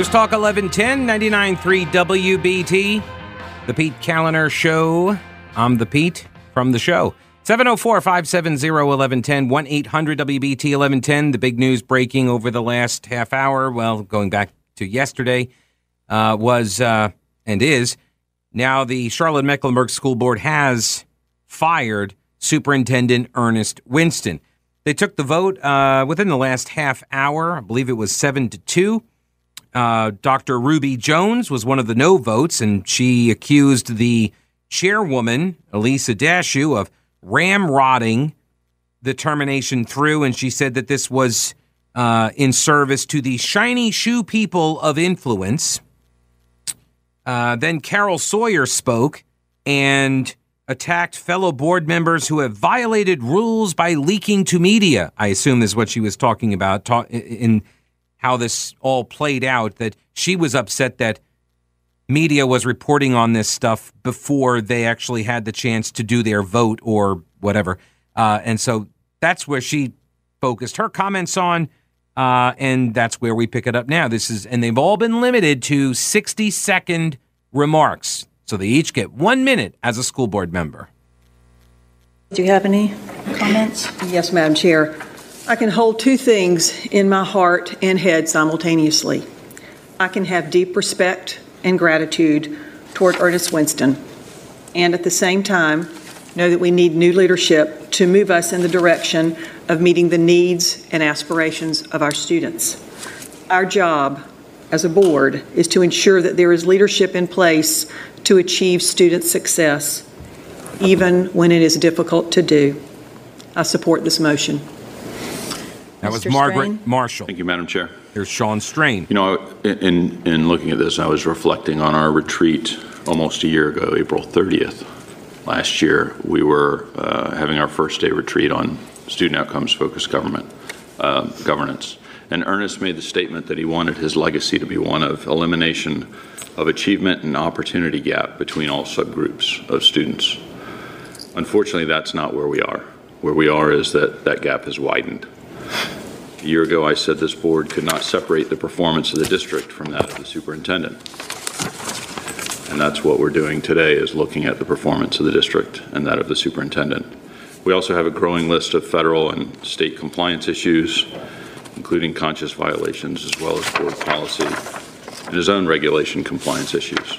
News Talk 1110 99.3 WBT. The Pete Kaliner Show. I'm the Pete from the show. 704 570 1110 1 800 WBT 1110. The big news breaking over the last half hour, well, going back to yesterday, uh, was uh, and is now the Charlotte Mecklenburg School Board has fired Superintendent Earnest Winston. They took the vote uh, within the last half hour. I believe it was seven to two. Uh, Dr. Ruby Jones was one of the no votes, and she accused the chairwoman, Elyse Dashew, of ramrodding the termination through. And she said that this was uh, in service to the shiny shoe people of influence. Uh, then Carol Sawyer spoke and attacked fellow board members who have violated rules by leaking to media. I assume is what she was talking about ta- in how this all played out. That she was upset that media was reporting on this stuff before they actually had the chance to do their vote or whatever. Uh, and so that's where she focused her comments on. Uh, and that's where we pick it up now. This is, and they've all been limited to 60 second remarks. So they each get one minute as a school board member. Do you have any comments? Yes, Madam Chair. I can hold two things in my heart and head simultaneously. I can have deep respect and gratitude toward Earnest Winston, and at the same time, know that we need new leadership to move us in the direction of meeting the needs and aspirations of our students. Our job as a board is to ensure that there is leadership in place to achieve student success, even when it is difficult to do. I support this motion. That was Mr. Margaret Strain? Marshall. Thank you, Madam Chair. Here's Sean Strain. You know, in, in looking at this, I was reflecting on our retreat almost a year ago, April 30th. Last year, we were uh, having our first day retreat on student outcomes focused government uh, governance. And Earnest made the statement that he wanted his legacy to be one of elimination of achievement and opportunity gap between all subgroups of students. Unfortunately, that's not where we are. Where we are is that that gap has widened. A year ago, I said this board could not separate the performance of the district from that of the superintendent. And that's what we're doing today, is looking at the performance of the district and that of the superintendent. We also have a growing list of federal and state compliance issues, including conscious violations, as well as board policy and his own regulation compliance issues.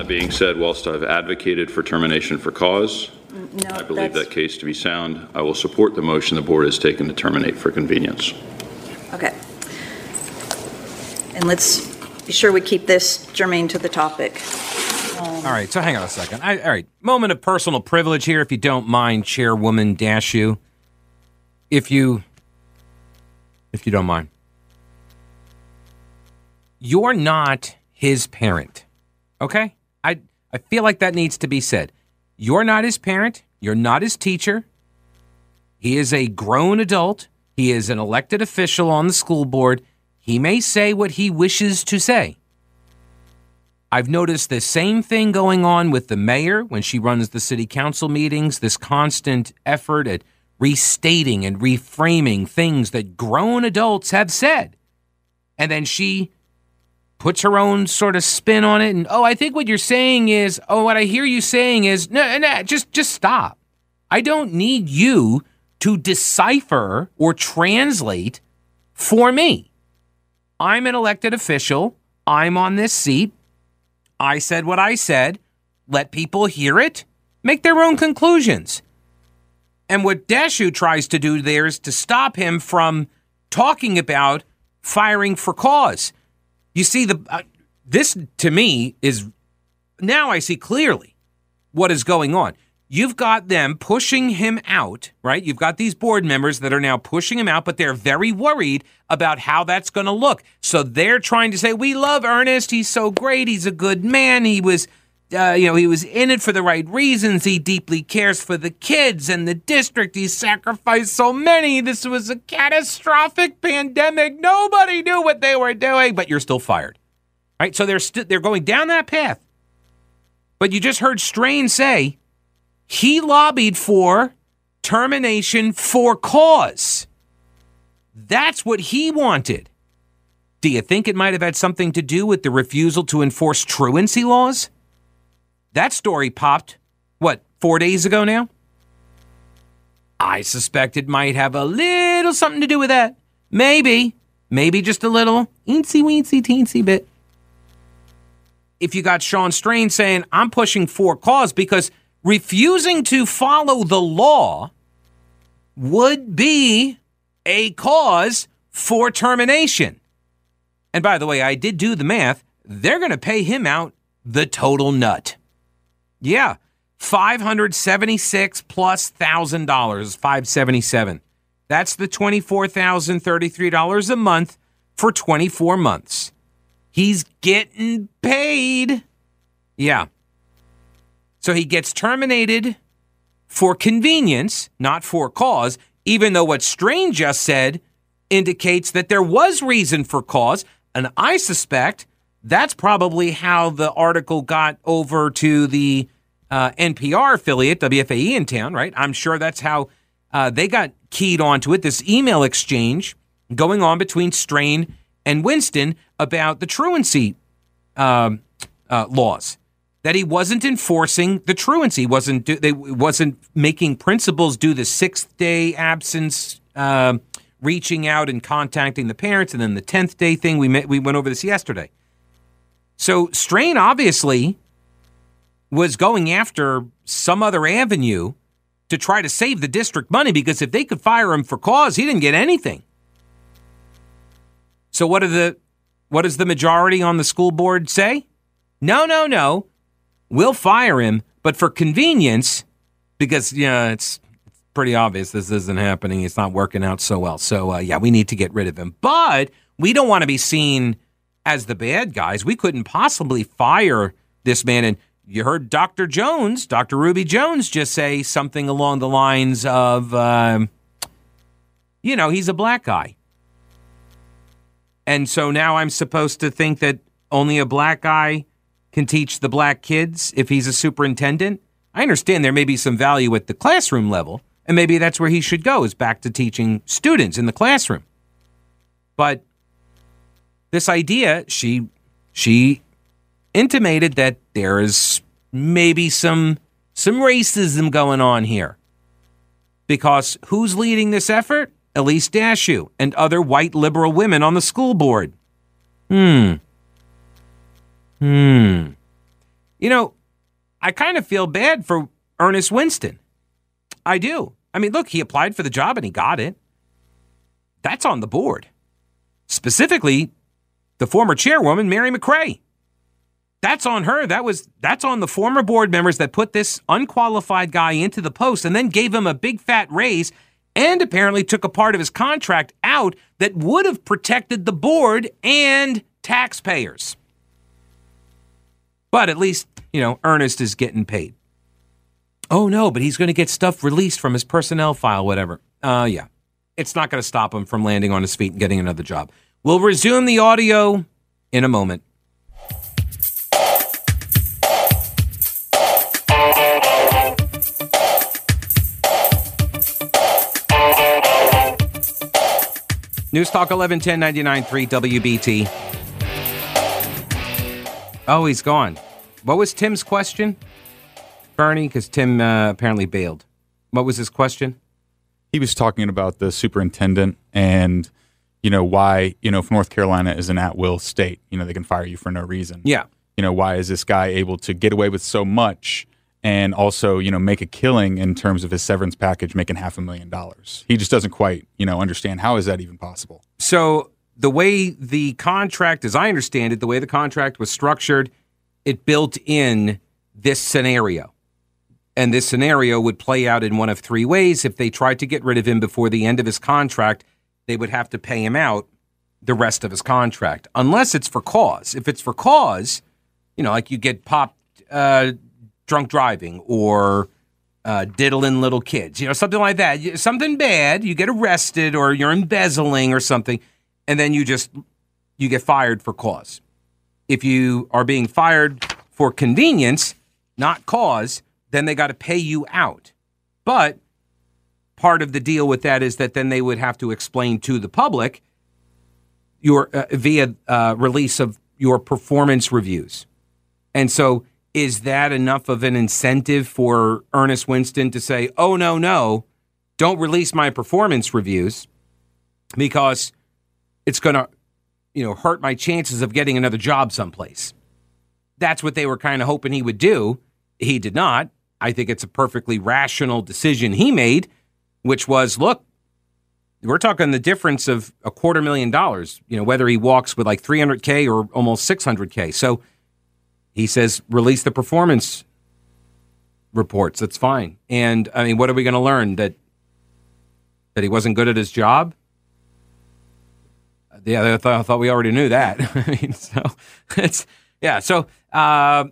That being said, whilst I've advocated for termination for cause, mm, No, I believe that's- that case to be sound. I will support the motion the board has taken to terminate for convenience. Okay. And let's be sure we keep this germane to the topic. Um, all right, so hang on a second. I, all right, moment of personal privilege here, if you don't mind, Chairwoman Dashew. If you, if you don't mind, you're not his parent, okay? I I feel like that needs to be said. You're not his parent. You're not his teacher. He is a grown adult. He is an elected official on the school board. He may say what he wishes to say. I've noticed the same thing going on with the mayor when she runs the city council meetings, this constant effort at restating and reframing things that grown adults have said. And then she puts her own sort of spin on it and oh, I think what you're saying is, oh, what I hear you saying is no, no, just just stop. I don't need you to decipher or translate for me. I'm an elected official. I'm on this seat. I said what I said. Let people hear it, make their own conclusions. And what Dashew tries to do there is to stop him from talking about firing for cause. You see, the uh, this to me is now I see clearly what is going on. You've got them pushing him out, right? You've got these board members that are now pushing him out, but they're very worried about how that's going to look. So they're trying to say, "We love Earnest. He's so great. He's a good man. He was, uh, you know, he was in it for the right reasons. He deeply cares for the kids and the district. He sacrificed so many. This was a catastrophic pandemic. Nobody knew what they were doing, but you're still fired, right? So they're st- they're going down that path. But you just heard Strain say he lobbied for termination for cause. That's what he wanted. Do you think it might have had something to do with the refusal to enforce truancy laws? That story popped, what, four days ago now? I suspect it might have a little something to do with that. Maybe. Maybe just a little eensy weensy teensy bit. If you got Sean Strain saying, I'm pushing for cause because refusing to follow the law would be a cause for termination. And by the way, I did do the math. They're going to pay him out the total nut. Yeah, 576 plus thousand dollars, 577. That's the $24,033 a month for 24 months. He's getting paid. Yeah. So he gets terminated for convenience, not for cause, even though what Strain just said indicates that there was reason for cause. And I suspect that's probably how the article got over to the uh, NPR affiliate, WFAE in town, right? I'm sure that's how uh, they got keyed onto it. This email exchange going on between Strain and Winston about the truancy um, uh, laws. That he wasn't enforcing the truancy, wasn't do, they wasn't making principals do the sixth day absence, um, reaching out and contacting the parents, and then the tenth day thing. We met, we went over this yesterday. So Strain obviously was going after some other avenue to try to save the district money because if they could fire him for cause, he didn't get anything. So what are the what does the majority on the school board say? No, no, no. We'll fire him, but for convenience, because yeah, it's pretty obvious this isn't happening. It's not working out so well. So uh, yeah, we need to get rid of him. But we don't want to be seen as the bad guys. We couldn't possibly fire this man. And you heard Dr. Jones, Dr. Ruby Jones, just say something along the lines of, um, you know, he's a black guy. And so now I'm supposed to think that only a black guy can teach the black kids if he's a superintendent. I understand there may be some value at the classroom level, and maybe that's where he should go, is back to teaching students in the classroom. But this idea, she she intimated that there is maybe some some racism going on here. Because who's leading this effort? Elyse Dashew and other white liberal women on the school board. Hmm. Hmm. You know, I kind of feel bad for Earnest Winston. I do. I mean, look, he applied for the job and he got it. That's on the board. Specifically, the former chairwoman, Mary McRae. That's on her. That was that's on the former board members that put this unqualified guy into the post and then gave him a big fat raise and apparently took a part of his contract out that would have protected the board and taxpayers. But at least, you know, Earnest is getting paid. Oh no, but he's going to get stuff released from his personnel file, whatever. Uh, yeah. It's not going to stop him from landing on his feet and getting another job. We'll resume the audio in a moment. News Talk 1110 3 WBT. Oh, he's gone. What was Tim's question? Bernie, because Tim uh, apparently bailed. What was his question? He was talking about the superintendent and, you know, why, you know, if North Carolina is an at will state, you know, they can fire you for no reason. Yeah. You know, why is this guy able to get away with so much and also you know make a killing in terms of his severance package making half a million dollars he just doesn't quite you know understand how is that even possible so the way the contract as i understand it the way the contract was structured it built in this scenario and this scenario would play out in one of three ways if they tried to get rid of him before the end of his contract they would have to pay him out the rest of his contract unless it's for cause if it's for cause you know like you get popped uh, drunk driving or uh, diddling little kids, you know, something like that. Something bad, you get arrested or you're embezzling or something, and then you just you get fired for cause. If you are being fired for convenience, not cause, then they got to pay you out. But part of the deal with that is that then they would have to explain to the public your uh, via uh, release of your performance reviews. And so, is that enough of an incentive for Earnest Winston to say, "Oh no, no, don't release my performance reviews because it's going to, you know, hurt my chances of getting another job someplace." That's what they were kind of hoping he would do. He did not. I think it's a perfectly rational decision he made, which was, look, we're talking the difference of a quarter million dollars, you know, whether he walks with like 300K or almost 600K. So he says, release the performance reports. That's fine. And I mean, what are we going to learn? That, that he wasn't good at his job? Yeah, I thought, I thought we already knew that. I mean, so it's, yeah. So, uh,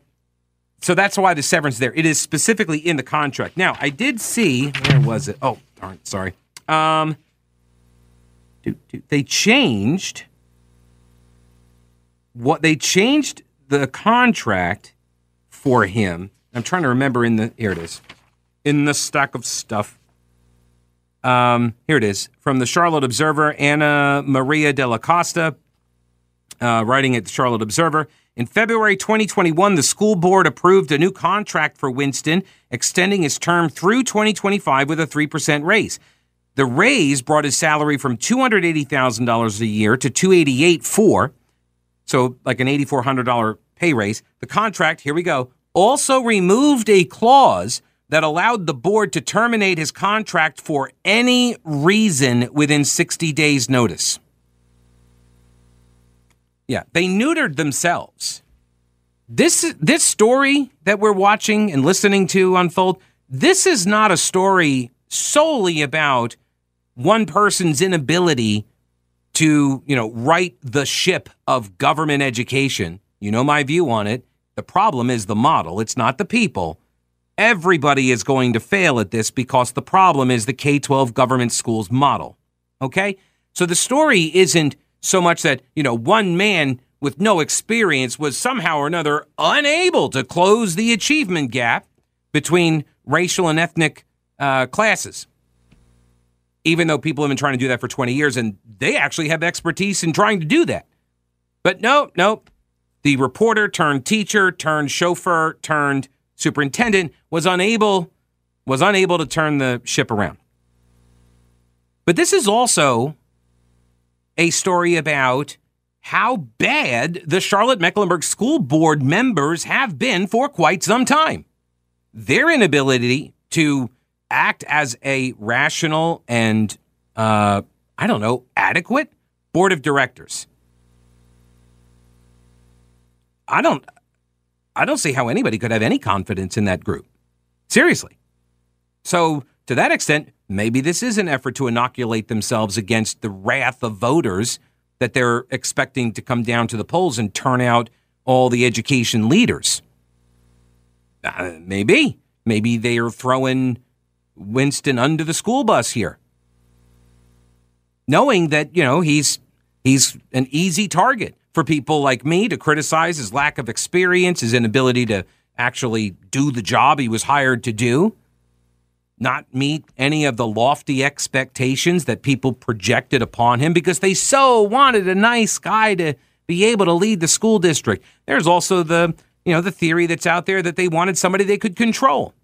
so that's why the severance there. It is specifically in the contract. Now, I did see, where was it? Oh, darn, sorry. Um, they changed what they changed the contract for him. I'm trying to remember in the here it is in the stack of stuff. Um, here it is from the Charlotte Observer. Anna Maria Della Costa, uh, writing at the Charlotte Observer. In February 2021, the school board approved a new contract for Winston, extending his term through 2025 with a 3% raise. The raise brought his salary from $280,000 a year to $288,400, so like an $8,400 pay raise. The contract, here we go, also removed a clause that allowed the board to terminate his contract for any reason within 60 days' notice. Yeah, they neutered themselves. This this story that we're watching and listening to unfold, this is not a story solely about one person's inability to, you know, right the ship of government education. You know my view on it. The problem is the model, it's not the people. Everybody is going to fail at this because the problem is the K 12 government schools model. Okay? So the story isn't so much that, you know, one man with no experience was somehow or another unable to close the achievement gap between racial and ethnic uh, classes even though people have been trying to do that for 20 years and they actually have expertise in trying to do that. But no, no. The reporter turned teacher turned chauffeur turned superintendent was unable was unable to turn the ship around. But this is also a story about how bad the Charlotte Mecklenburg School Board members have been for quite some time. Their inability to act as a rational and, uh, I don't know, adequate board of directors. I don't, I don't see how anybody could have any confidence in that group. Seriously. So, to that extent, maybe this is an effort to inoculate themselves against the wrath of voters that they're expecting to come down to the polls and turn out all the education leaders. Uh, maybe. Maybe they are throwing Winston under the school bus here, knowing that you know he's he's an easy target for people like me to criticize his lack of experience, his inability to actually do the job he was hired to do, not meet any of the lofty expectations that people projected upon him because they so wanted a nice guy to be able to lead the school district. There's also the you know the theory that's out there that they wanted somebody they could control.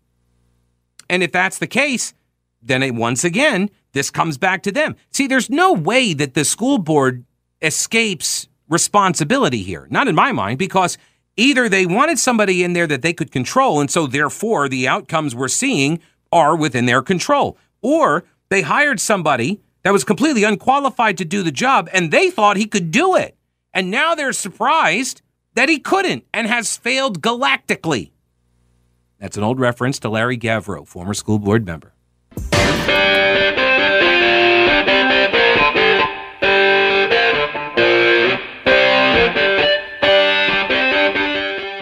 And if that's the case, then it, once again, this comes back to them. See, there's no way that the school board escapes responsibility here. Not in my mind, because either they wanted somebody in there that they could control, and so therefore the outcomes we're seeing are within their control, or they hired somebody that was completely unqualified to do the job and they thought he could do it. And now they're surprised that he couldn't and has failed galactically. That's an old reference to Larry Gauvreau, former school board member.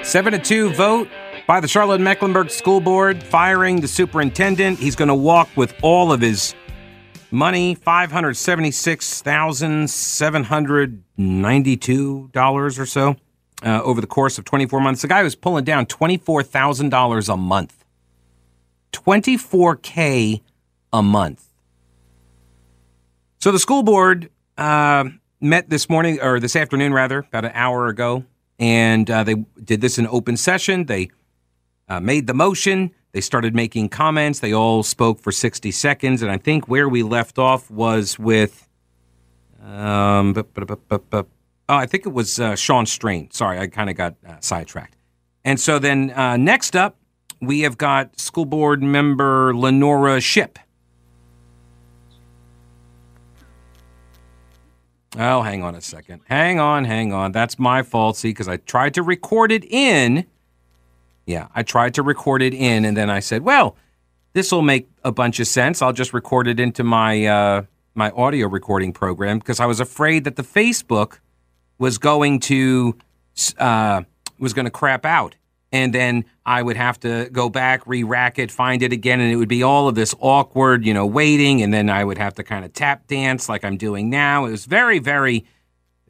Seven to two vote by the Charlotte Mecklenburg School Board firing the superintendent. He's going to walk with all of his money $576,792 or so uh, over the course of 24 months. The guy was pulling down $24,000 a month. 24K a month. So the school board uh, met this morning or this afternoon, rather, about an hour ago, and uh, they did this in open session. They uh, made the motion. They started making comments. They all spoke for 60 seconds, and I think where we left off was with, um, bu- bu- bu- oh, I think it was uh, Sean Strain. Sorry, I kind of got uh, sidetracked. And so then uh, next up, we have got school board member Lenora Shipp. Oh, hang on a second. Hang on, hang on. That's my fault. See, because I tried to record it in. Yeah, I tried to record it in, and then I said, "Well, this will make a bunch of sense. I'll just record it into my uh, my audio recording program because I was afraid that the Facebook was going to uh, was going to crap out, and then I would have to go back, re-rack it, find it again, and it would be all of this awkward, you know, waiting, and then I would have to kind of tap dance like I'm doing now. It was very, very,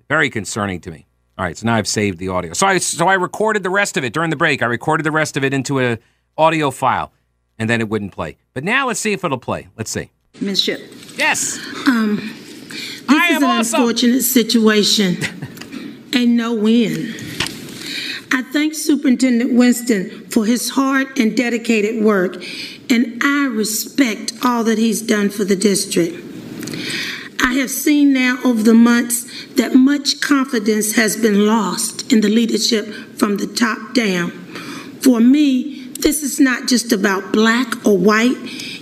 very concerning to me. All right, so now I've saved the audio. So I so I recorded the rest of it during the break. I recorded the rest of it into a audio file, and then it wouldn't play. But now let's see if it'll play. Let's see. Ms. Shipp? Yes. Um, this I is am an unfortunate situation and no win. I thank Superintendent Winston for his hard and dedicated work, and I respect all that he's done for the district. I have seen now over the months that much confidence has been lost in the leadership from the top down. For me, this is not just about black or white.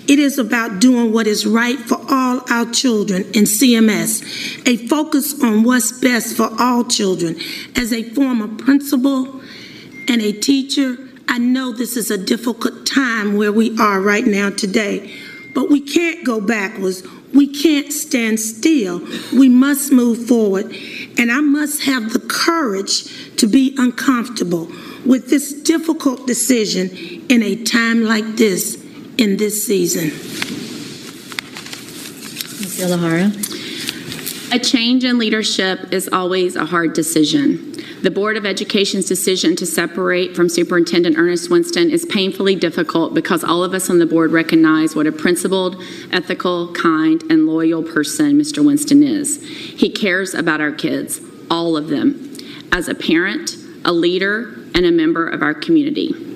It is about doing what is right for all our children in CMS, a focus on what's best for all children. As a former principal and a teacher, I know this is a difficult time where we are right now today, but we can't go backwards. We can't stand still. We must move forward. And I must have the courage to be uncomfortable with this difficult decision in a time like this in this season. Ms. Ilahara? A change in leadership is always a hard decision. The Board of Education's decision to separate from Superintendent Earnest Winston is painfully difficult because all of us on the board recognize what a principled, ethical, kind, and loyal person Mr. Winston is. He cares about our kids, all of them, as a parent, a leader, and a member of our community.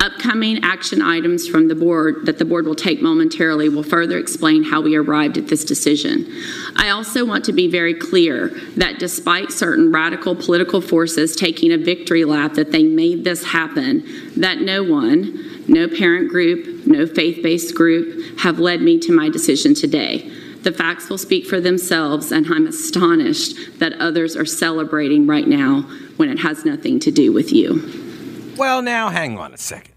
Upcoming action items from the board that the board will take momentarily will further explain how we arrived at this decision. I also want to be very clear that despite certain radical political forces taking a victory lap that they made this happen, that no one, no parent group, no faith-based group have led me to my decision today. The facts will speak for themselves, and I'm astonished that others are celebrating right now when it has nothing to do with you. Well, now hang on a second.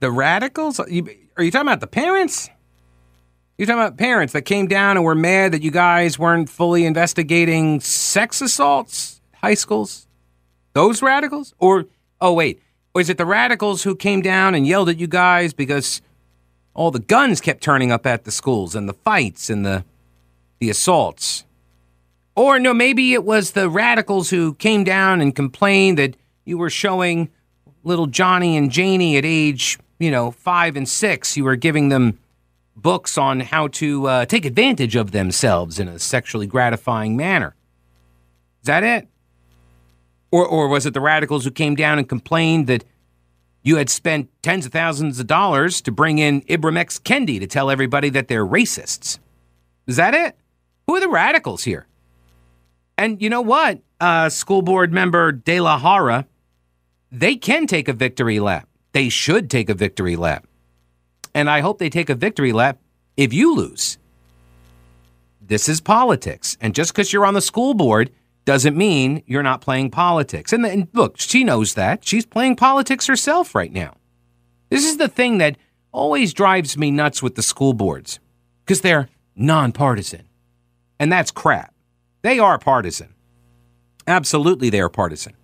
The radicals? Are you, are you talking about the parents? You're talking about parents that came down and were mad that you guys weren't fully investigating sex assaults, high schools? Those radicals? Or, oh, wait, or is it the radicals who came down and yelled at you guys because all the guns kept turning up at the schools and the fights and the, the assaults? Or no, maybe it was the radicals who came down and complained that you were showing little Johnny and Janie at age, you know, five and six. You were giving them books on how to uh, take advantage of themselves in a sexually gratifying manner. Is that it? Or, or was it the radicals who came down and complained that you had spent tens of thousands of dollars to bring in Ibram X. Kendi to tell everybody that they're racists? Is that it? Who are the radicals here? And you know what, uh, school board member De La Jara, they can take a victory lap. They should take a victory lap. And I hope they take a victory lap if you lose. This is politics. And just because you're on the school board doesn't mean you're not playing politics. And, and look, she knows that. She's playing politics herself right now. This is the thing that always drives me nuts with the school boards because they're nonpartisan. And that's crap. They are partisan. Absolutely, they are partisan.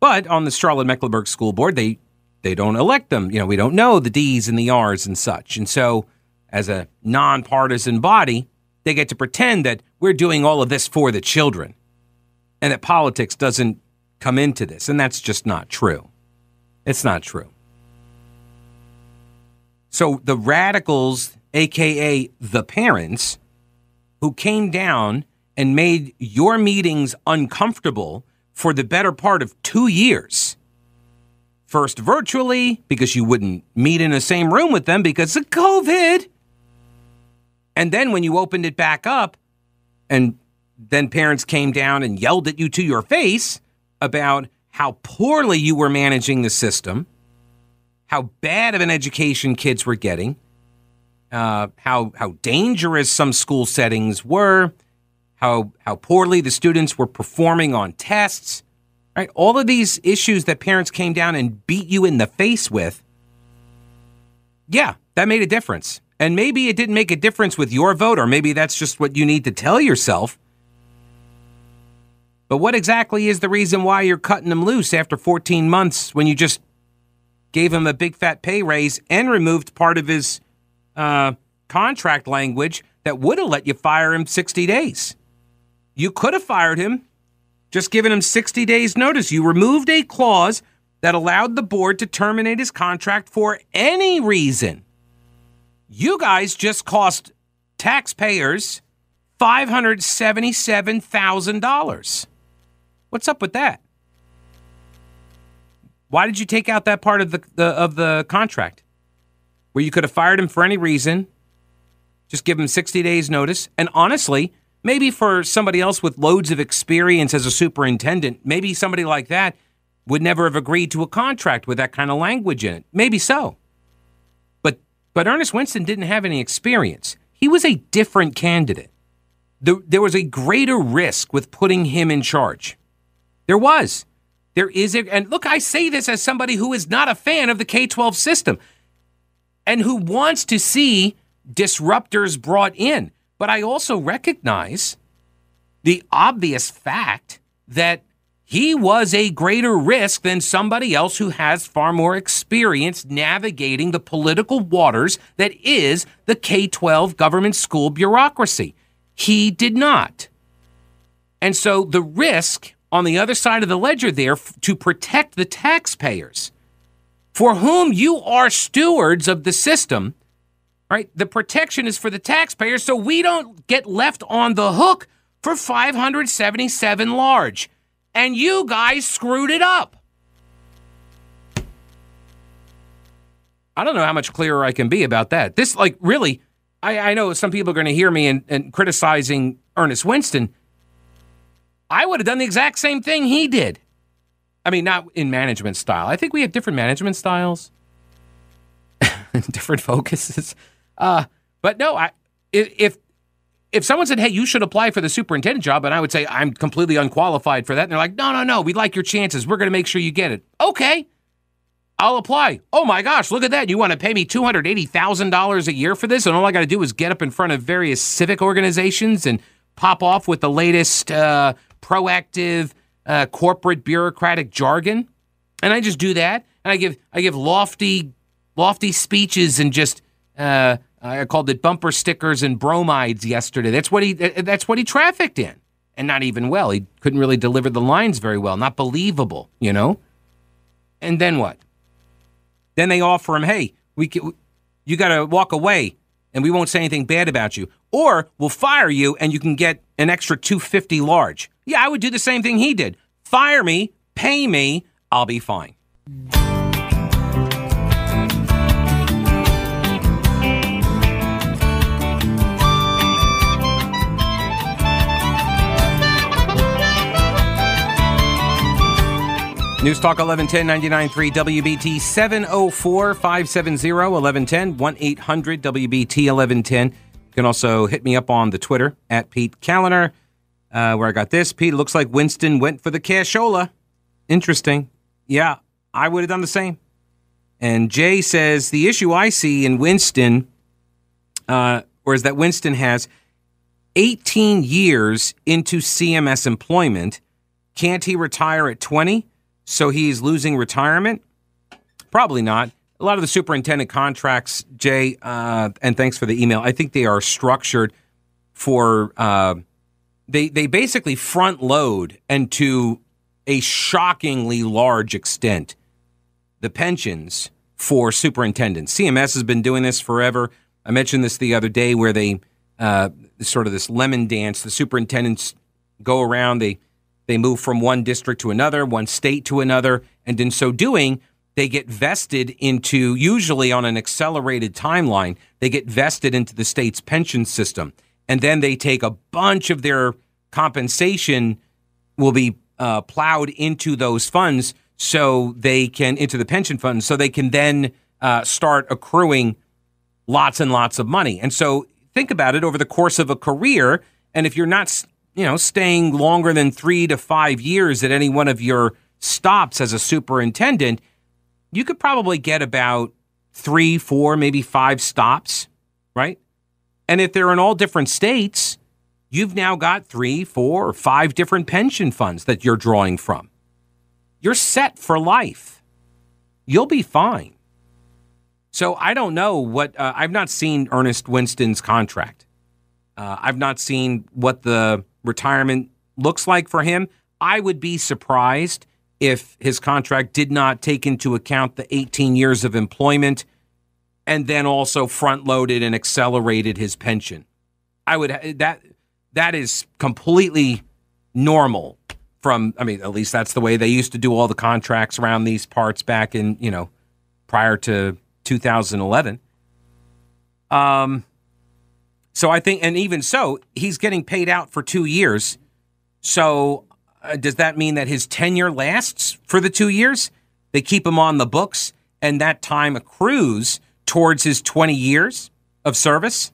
But on the Charlotte Mecklenburg School Board, they they don't elect them. You know, we don't know the D's and the R's and such. And so, as a nonpartisan body, they get to pretend that we're doing all of this for the children, and that politics doesn't come into this. And that's just not true. It's not true. So the radicals, aka the parents, who came down and made your meetings uncomfortable for the better part of two years. First virtually, because you wouldn't meet in the same room with them because of COVID. And then when you opened it back up, and then parents came down and yelled at you to your face about how poorly you were managing the system, how bad of an education kids were getting, uh, how how dangerous some school settings were, how how poorly the students were performing on tests, right? All of these issues that parents came down and beat you in the face with. Yeah, that made a difference. And maybe it didn't make a difference with your vote, or maybe that's just what you need to tell yourself. But what exactly is the reason why you're cutting them loose after 14 months when you just gave him a big fat pay raise and removed part of his uh, contract language that would have let you fire him 60 days? You could have fired him, just given him 60 days' notice. You removed a clause that allowed the board to terminate his contract for any reason. You guys just cost taxpayers $577,000. What's up with that? Why did you take out that part of the, the of the contract where you could have fired him for any reason? Just give him 60 days notice. And honestly, maybe for somebody else with loads of experience as a superintendent, maybe somebody like that would never have agreed to a contract with that kind of language in it. Maybe so. But but Earnest Winston didn't have any experience. He was a different candidate. The, there was a greater risk with putting him in charge. There was. There is a, and look, I say this as somebody who is not a fan of the K 12 system and who wants to see disruptors brought in. But I also recognize the obvious fact that he was a greater risk than somebody else who has far more experience navigating the political waters that is the K 12 government school bureaucracy. He did not. And so the risk on the other side of the ledger there to protect the taxpayers for whom you are stewards of the system, right? The protection is for the taxpayers so we don't get left on the hook for 577 large. And you guys screwed it up. I don't know how much clearer I can be about that. This, like, really, I, I know some people are going to hear me and, and criticizing Earnest Winston. I would have done the exact same thing he did. I mean, not in management style. I think we have different management styles, different focuses. Uh, but no, I if if someone said, "Hey, you should apply for the superintendent job," and I would say I'm completely unqualified for that, and they're like, "No, no, no, we like your chances. We're going to make sure you get it." Okay, I'll apply. Oh my gosh, look at that! You want to pay me two hundred eighty thousand dollars a year for this, and all I got to do is get up in front of various civic organizations and pop off with the latest uh, proactive uh, corporate bureaucratic jargon, and I just do that, and I give I give lofty lofty speeches and just. Uh, Uh, I called it bumper stickers and bromides yesterday. That's what he that's what he trafficked in. And not even well. He couldn't really deliver the lines very well. Not believable, you know? And then what? Then they offer him, "Hey, we can, you got to walk away and we won't say anything bad about you or we'll fire you and you can get an extra 250 large." Yeah, I would do the same thing he did. Fire me, pay me, I'll be fine. News Talk 1110 99.3 WBT 704 570 1110 1 800 WBT 1110. You can also hit me up on the Twitter at Pete Kaliner, uh, where I got this. Pete, looks like Winston went for the cashola. Interesting. Yeah, I would have done the same. And Jay says the issue I see in Winston, uh, or is that Winston has 18 years into CMS employment. Can't he retire at 20? So he's losing retirement? Probably not. A lot of the superintendent contracts, Jay, uh, and thanks for the email. I think they are structured for uh, they they basically front load and to a shockingly large extent the pensions for superintendents. CMS has been doing this forever. I mentioned this the other day where they uh, sort of this lemon dance. The superintendents go around, they they move from one district to another, one state to another, and in so doing, they get vested into usually on an accelerated timeline. They get vested into the state's pension system, and then they take a bunch of their compensation will be uh, plowed into those funds so they can into the pension funds so they can then uh, start accruing lots and lots of money. And so think about it over the course of a career. And if you're not, you know, staying longer than three to five years at any one of your stops as a superintendent, you could probably get about three, four, maybe five stops, right? And if they're in all different states, you've now got three, four, or five different pension funds that you're drawing from. You're set for life. You'll be fine. So I don't know what uh, I've not seen Earnest Winston's contract. Uh, I've not seen what the retirement looks like for him. I would be surprised if his contract did not take into account the 18 years of employment and then also front loaded and accelerated his pension. I would that that is completely normal from I mean at least that's the way they used to do all the contracts around these parts back in, you know, prior to 2011. Um, so I think, and even so, he's getting paid out for two years. So uh, does that mean that his tenure lasts for the two years? They keep him on the books, and that time accrues towards his 20 years of service.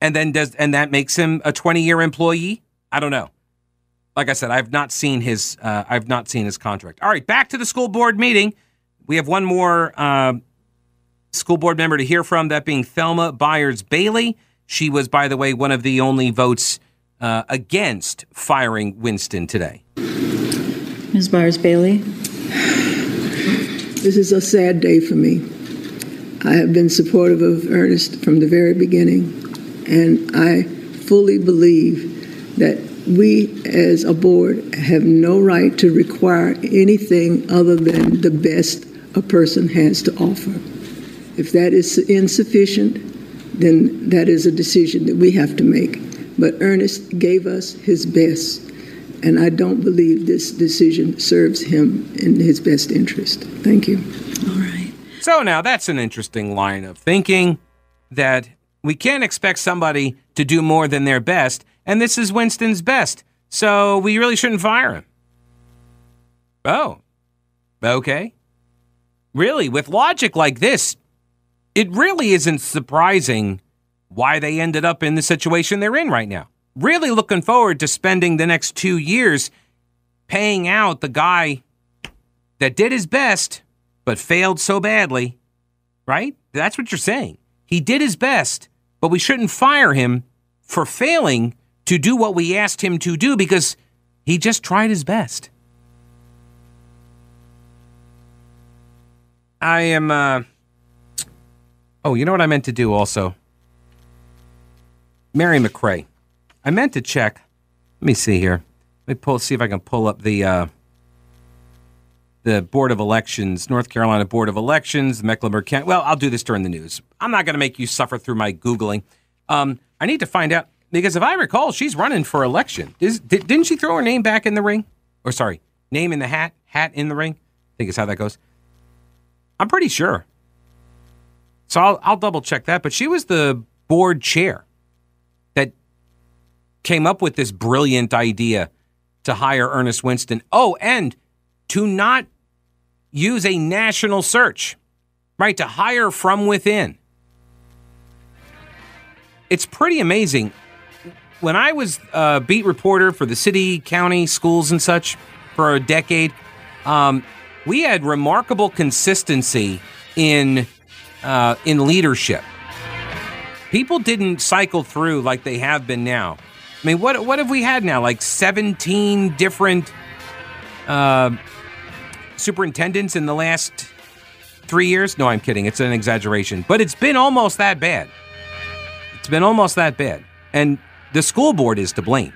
And then does, and that makes him a 20 year employee? I don't know. Like I said, I've not seen his, uh, I've not seen his contract. All right, back to the school board meeting. We have one more uh, school board member to hear from, that being Thelma Byers Bailey. She was, by the way, one of the only votes uh, against firing Winston today. Ms. Byers Bailey. This is a sad day for me. I have been supportive of Earnest from the very beginning, and I fully believe that we as a board have no right to require anything other than the best a person has to offer. If that is insufficient, then that is a decision that we have to make. But Earnest gave us his best, and I don't believe this decision serves him in his best interest. Thank you. All right. So now that's an interesting line of thinking that we can't expect somebody to do more than their best, and this is Winston's best, so we really shouldn't fire him. Oh, okay. Really, with logic like this, it really isn't surprising why they ended up in the situation they're in right now. Really looking forward to spending the next two years paying out the guy that did his best but failed so badly, right? That's what you're saying. He did his best, but we shouldn't fire him for failing to do what we asked him to do because he just tried his best. I am. Uh... Oh, you know what I meant to do also? Mary McRae. I meant to check. Let me see here. Let me pull. See if I can pull up the uh, the Board of Elections, North Carolina Board of Elections, Mecklenburg County. Well, I'll do this during the news. I'm not going to make you suffer through my googling. Um, I need to find out because if I recall, she's running for election. Is, did, didn't she throw her name back in the ring? Or sorry, name in the hat, hat in the ring. I think is how that goes. I'm pretty sure. So I'll, I'll double check that. But she was the board chair that came up with this brilliant idea to hire Earnest Winston. Oh, and to not use a national search, right? To hire from within. It's pretty amazing. When I was a beat reporter for the city, county, schools, and such for a decade, um, we had remarkable consistency in uh, in leadership. People didn't cycle through like they have been now. I mean, what what have we had now? Like seventeen different uh, superintendents in the last three years? No, I'm kidding. It's an exaggeration, but it's been almost that bad. It's been almost that bad, and the school board is to blame.